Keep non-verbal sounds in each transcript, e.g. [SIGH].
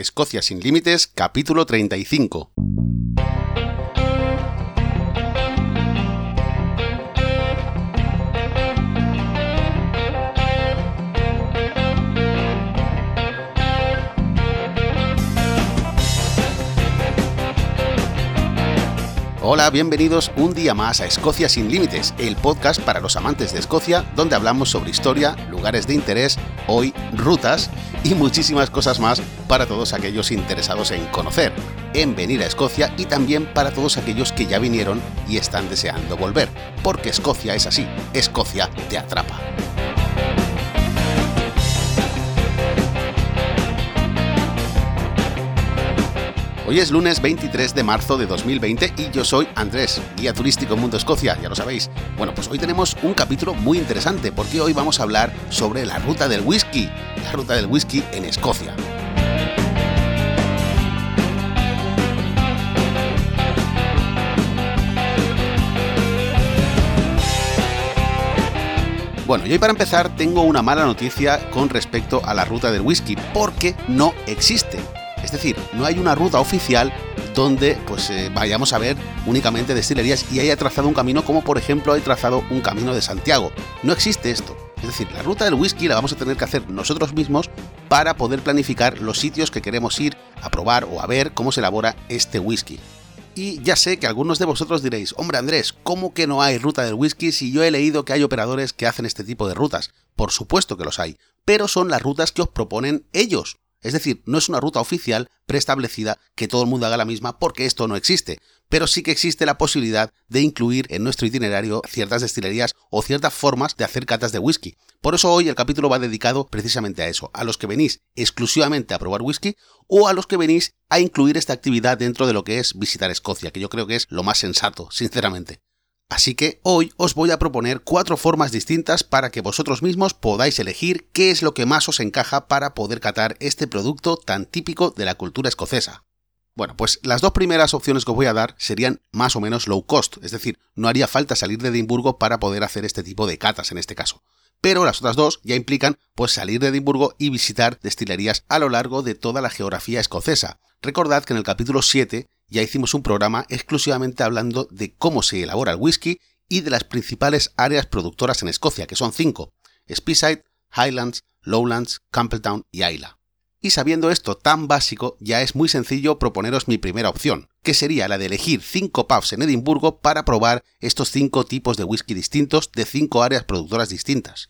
Escocia sin Límites, capítulo 35. Hola, bienvenidos un día más a Escocia sin Límites, el podcast para los amantes de Escocia, donde hablamos sobre historia, lugares de interés, hoy rutas y muchísimas cosas más para todos aquellos interesados en conocer, en venir a Escocia y también para todos aquellos que ya vinieron y están deseando volver, porque Escocia es así, Escocia te atrapa. Hoy es lunes 23 de marzo de 2020 y yo soy Andrés, guía turístico Mundo Escocia, ya lo sabéis. Bueno, pues hoy tenemos un capítulo muy interesante porque hoy vamos a hablar sobre la ruta del whisky, la ruta del whisky en Escocia. Bueno, y hoy para empezar tengo una mala noticia con respecto a la ruta del whisky, porque no existe. Es decir, no hay una ruta oficial donde pues eh, vayamos a ver únicamente destilerías y haya trazado un camino como por ejemplo hay trazado un camino de Santiago. No existe esto. Es decir, la ruta del whisky la vamos a tener que hacer nosotros mismos para poder planificar los sitios que queremos ir a probar o a ver cómo se elabora este whisky. Y ya sé que algunos de vosotros diréis, hombre Andrés, ¿cómo que no hay ruta del whisky si yo he leído que hay operadores que hacen este tipo de rutas? Por supuesto que los hay, pero son las rutas que os proponen ellos. Es decir, no es una ruta oficial preestablecida que todo el mundo haga la misma porque esto no existe, pero sí que existe la posibilidad de incluir en nuestro itinerario ciertas destilerías o ciertas formas de hacer catas de whisky. Por eso hoy el capítulo va dedicado precisamente a eso, a los que venís exclusivamente a probar whisky o a los que venís a incluir esta actividad dentro de lo que es visitar Escocia, que yo creo que es lo más sensato, sinceramente. Así que hoy os voy a proponer cuatro formas distintas para que vosotros mismos podáis elegir qué es lo que más os encaja para poder catar este producto tan típico de la cultura escocesa. Bueno, pues las dos primeras opciones que os voy a dar serían más o menos low cost, es decir, no haría falta salir de Edimburgo para poder hacer este tipo de catas en este caso. Pero las otras dos ya implican pues salir de Edimburgo y visitar destilerías a lo largo de toda la geografía escocesa. Recordad que en el capítulo 7 ya hicimos un programa exclusivamente hablando de cómo se elabora el whisky y de las principales áreas productoras en Escocia, que son cinco: Speyside, Highlands, Lowlands, Campbelltown y Isla. Y sabiendo esto tan básico, ya es muy sencillo proponeros mi primera opción, que sería la de elegir cinco pubs en Edimburgo para probar estos cinco tipos de whisky distintos de cinco áreas productoras distintas.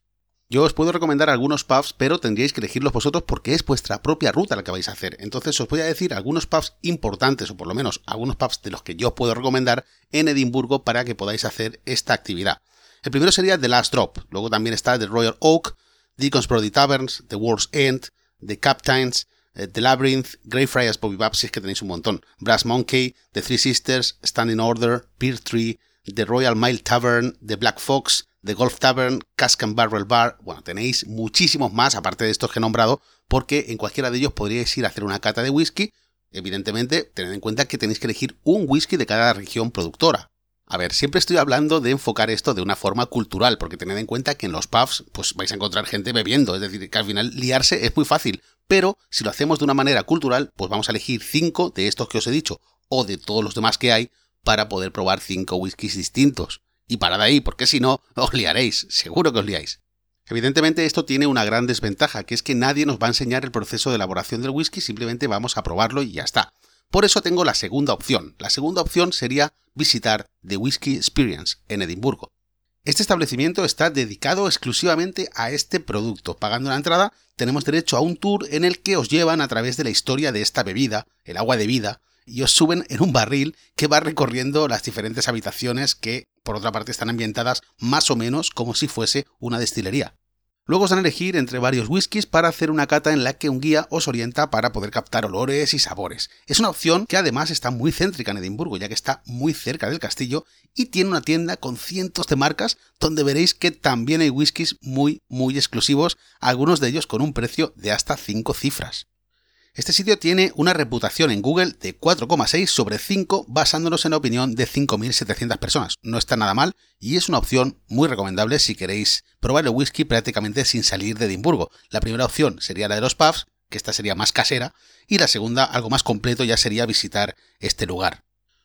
Yo os puedo recomendar algunos pubs, pero tendríais que elegirlos vosotros porque es vuestra propia ruta la que vais a hacer. Entonces os voy a decir algunos pubs importantes, o por lo menos algunos pubs de los que yo os puedo recomendar en Edimburgo para que podáis hacer esta actividad. El primero sería The Last Drop, luego también está The Royal Oak, Deacon's Brody Taverns, The World's End, The Captains, eh, The Labyrinth, Greyfriars Bobby Bab, si es que tenéis un montón, Brass Monkey, The Three Sisters, Standing Order, Peer Tree, The Royal Mile Tavern, The Black Fox, The Golf Tavern, Cask Barrel Bar, bueno, tenéis muchísimos más, aparte de estos que he nombrado, porque en cualquiera de ellos podríais ir a hacer una cata de whisky. Evidentemente, tened en cuenta que tenéis que elegir un whisky de cada región productora. A ver, siempre estoy hablando de enfocar esto de una forma cultural, porque tened en cuenta que en los pubs pues vais a encontrar gente bebiendo, es decir, que al final liarse es muy fácil, pero si lo hacemos de una manera cultural, pues vamos a elegir cinco de estos que os he dicho, o de todos los demás que hay, para poder probar cinco whiskies distintos y parad ahí, porque si no, [LAUGHS] os liaréis, seguro que os liáis. Evidentemente esto tiene una gran desventaja, que es que nadie nos va a enseñar el proceso de elaboración del whisky, simplemente vamos a probarlo y ya está. Por eso tengo la segunda opción. La segunda opción sería visitar The Whisky Experience en Edimburgo. Este establecimiento está dedicado exclusivamente a este producto. Pagando la entrada, tenemos derecho a un tour en el que os llevan a través de la historia de esta bebida, el agua de vida, y os suben en un barril que va recorriendo las diferentes habitaciones que, por otra parte, están ambientadas más o menos como si fuese una destilería. Luego os dan a elegir entre varios whiskies para hacer una cata en la que un guía os orienta para poder captar olores y sabores. Es una opción que además está muy céntrica en Edimburgo, ya que está muy cerca del castillo y tiene una tienda con cientos de marcas donde veréis que también hay whiskies muy muy exclusivos, algunos de ellos con un precio de hasta 5 cifras. Este sitio tiene una reputación en Google de 4,6 sobre 5 basándonos en la opinión de 5.700 personas. No está nada mal y es una opción muy recomendable si queréis probar el whisky prácticamente sin salir de Edimburgo. La primera opción sería la de los pubs, que esta sería más casera, y la segunda, algo más completo, ya sería visitar este lugar.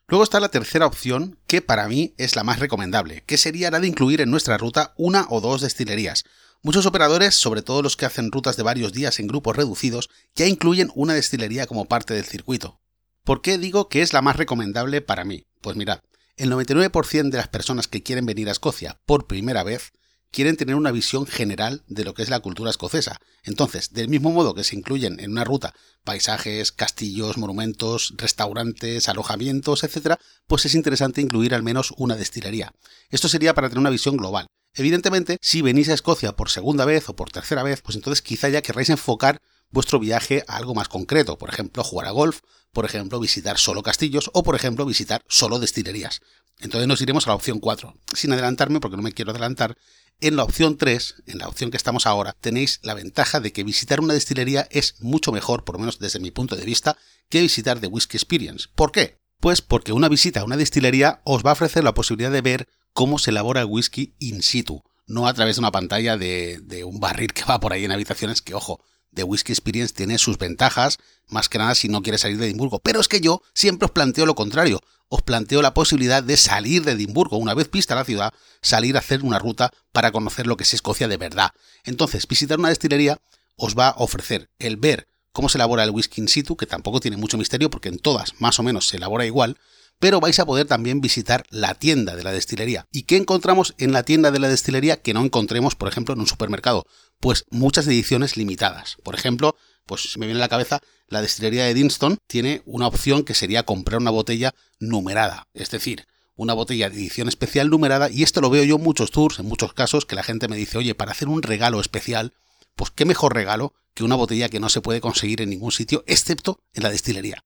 Luego está la tercera opción, que para mí es la más recomendable, que sería la de incluir en nuestra ruta una o dos destilerías. Muchos operadores, sobre todo los que hacen rutas de varios días en grupos reducidos, ya incluyen una destilería como parte del circuito. ¿Por qué digo que es la más recomendable para mí? Pues mirad, el 99% de las personas que quieren venir a Escocia por primera vez quieren tener una visión general de lo que es la cultura escocesa. Entonces, del mismo modo que se incluyen en una ruta paisajes, castillos, monumentos, restaurantes, alojamientos, etc., pues es interesante incluir al menos una destilería. Esto sería para tener una visión global. Evidentemente, si venís a Escocia por segunda vez o por tercera vez, pues entonces quizá ya querráis enfocar vuestro viaje a algo más concreto, por ejemplo, jugar a golf, por ejemplo, visitar solo castillos o, por ejemplo, visitar solo destilerías. Entonces nos iremos a la opción 4. Sin adelantarme, porque no me quiero adelantar, en la opción 3, en la opción que estamos ahora, tenéis la ventaja de que visitar una destilería es mucho mejor, por lo menos desde mi punto de vista, que visitar The Whisky Experience. ¿Por qué? Pues porque una visita a una destilería os va a ofrecer la posibilidad de ver cómo se elabora el whisky in situ, no a través de una pantalla de, de un barril que va por ahí en habitaciones, que ojo, The Whisky Experience tiene sus ventajas, más que nada si no quieres salir de Edimburgo. Pero es que yo siempre os planteo lo contrario. Os planteo la posibilidad de salir de Edimburgo, una vez vista la ciudad, salir a hacer una ruta para conocer lo que es Escocia de verdad. Entonces, visitar una destilería os va a ofrecer el ver cómo se elabora el whisky in situ, que tampoco tiene mucho misterio porque en todas más o menos se elabora igual, pero vais a poder también visitar la tienda de la destilería. ¿Y qué encontramos en la tienda de la destilería que no encontremos, por ejemplo, en un supermercado? Pues muchas ediciones limitadas. Por ejemplo, pues me viene a la cabeza, la destilería de Dinston tiene una opción que sería comprar una botella numerada, es decir, una botella de edición especial numerada, y esto lo veo yo en muchos tours, en muchos casos, que la gente me dice, oye, para hacer un regalo especial, pues qué mejor regalo que una botella que no se puede conseguir en ningún sitio, excepto en la destilería.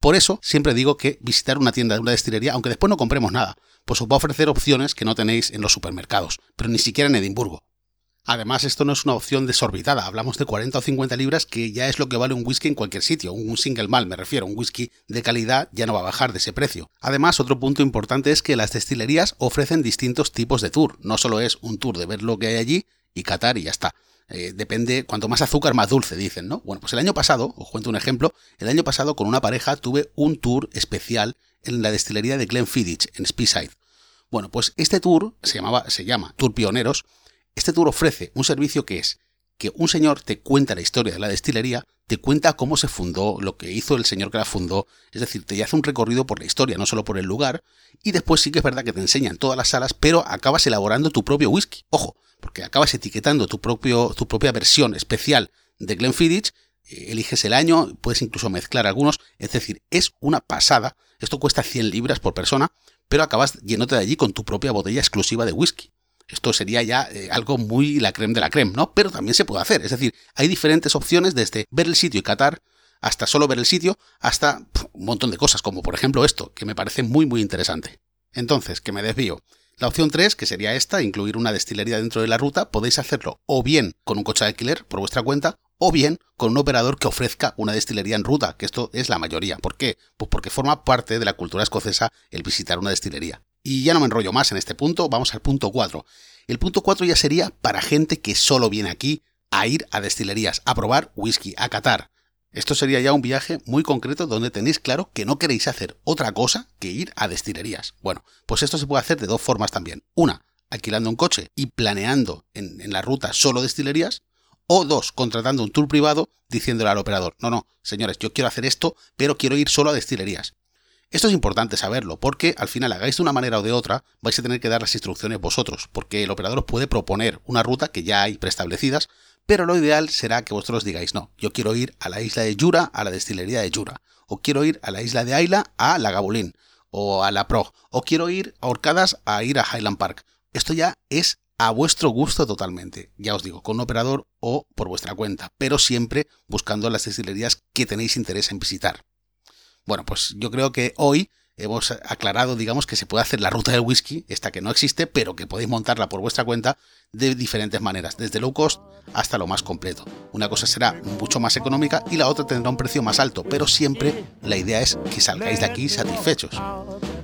Por eso siempre digo que visitar una tienda de una destilería, aunque después no compremos nada, pues os va a ofrecer opciones que no tenéis en los supermercados, pero ni siquiera en Edimburgo. Además, esto no es una opción desorbitada, hablamos de 40 o 50 libras, que ya es lo que vale un whisky en cualquier sitio, un single mal me refiero, un whisky de calidad ya no va a bajar de ese precio. Además, otro punto importante es que las destilerías ofrecen distintos tipos de tour, no solo es un tour de ver lo que hay allí y catar y ya está, eh, depende, cuanto más azúcar, más dulce, dicen, ¿no? Bueno, pues el año pasado, os cuento un ejemplo, el año pasado con una pareja tuve un tour especial en la destilería de Glenfiddich, en Speyside. Bueno, pues este tour se, llamaba, se llama Tour Pioneros. Este tour ofrece un servicio que es que un señor te cuenta la historia de la destilería, te cuenta cómo se fundó, lo que hizo el señor que la fundó, es decir, te hace un recorrido por la historia, no solo por el lugar, y después sí que es verdad que te enseñan todas las salas, pero acabas elaborando tu propio whisky. Ojo, porque acabas etiquetando tu, tu propia versión especial de Glenfiddich, eh, eliges el año, puedes incluso mezclar algunos, es decir, es una pasada. Esto cuesta 100 libras por persona, pero acabas yéndote de allí con tu propia botella exclusiva de whisky. Esto sería ya eh, algo muy la creme de la creme, ¿no? Pero también se puede hacer. Es decir, hay diferentes opciones desde ver el sitio y catar, hasta solo ver el sitio, hasta un montón de cosas, como por ejemplo esto, que me parece muy muy interesante. Entonces, que me desvío. La opción 3, que sería esta, incluir una destilería dentro de la ruta, podéis hacerlo o bien con un coche de alquiler por vuestra cuenta, o bien con un operador que ofrezca una destilería en ruta, que esto es la mayoría. ¿Por qué? Pues porque forma parte de la cultura escocesa el visitar una destilería. Y ya no me enrollo más en este punto, vamos al punto 4. El punto 4 ya sería para gente que solo viene aquí a ir a destilerías, a probar whisky, a catar. Esto sería ya un viaje muy concreto donde tenéis claro que no queréis hacer otra cosa que ir a destilerías. Bueno, pues esto se puede hacer de dos formas también. Una, alquilando un coche y planeando en, la ruta solo destilerías. O dos, contratando un tour privado diciéndole al operador, no, no, señores, yo quiero hacer esto, pero quiero ir solo a destilerías. Esto es importante saberlo, porque al final hagáis de una manera o de otra, vais a tener que dar las instrucciones vosotros, porque el operador puede proponer una ruta que ya hay preestablecidas, pero lo ideal será que vosotros digáis, no, yo quiero ir a la isla de Jura, a la destilería de Jura, o quiero ir a la isla de Ayla, a la Gabulín, o a la Pro, o quiero ir a Orcadas a ir a Highland Park. Esto ya es a vuestro gusto totalmente, ya os digo, con un operador o por vuestra cuenta, pero siempre buscando las destilerías que tenéis interés en visitar. Bueno, pues yo creo que hoy hemos aclarado, digamos, que se puede hacer la ruta del whisky, esta que no existe, pero que podéis montarla por vuestra cuenta de diferentes maneras, desde low cost hasta lo más completo. Una cosa será mucho más económica y la otra tendrá un precio más alto, pero siempre la idea es que salgáis de aquí satisfechos.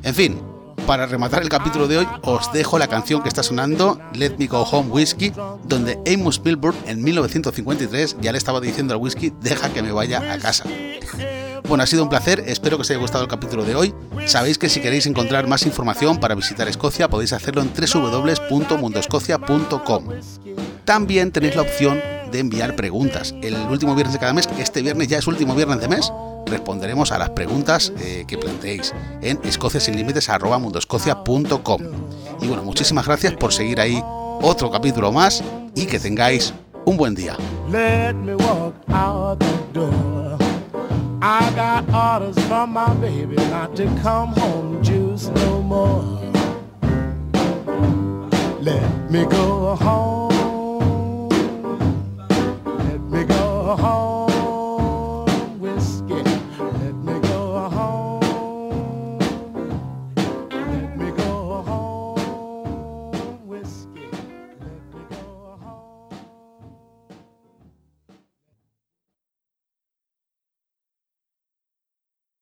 En fin, para rematar el capítulo de hoy, os dejo la canción que está sonando, Let Me Go Home Whiskey, donde Amos Milburn en 1953 ya le estaba diciendo al whisky, deja que me vaya a casa. Bueno, ha sido un placer, espero que os haya gustado el capítulo de hoy. Sabéis que si queréis encontrar más información para visitar Escocia podéis hacerlo en www.mundoscocia.com. También tenéis la opción de enviar preguntas. El último viernes de cada mes, este viernes ya es último viernes de mes, responderemos a las preguntas eh, que planteéis en escociasinlímites.mundoscocia.com. Y bueno, muchísimas gracias por seguir ahí otro capítulo más y que tengáis un buen día. Not to come home juice no more. Let me go home. Let me go home.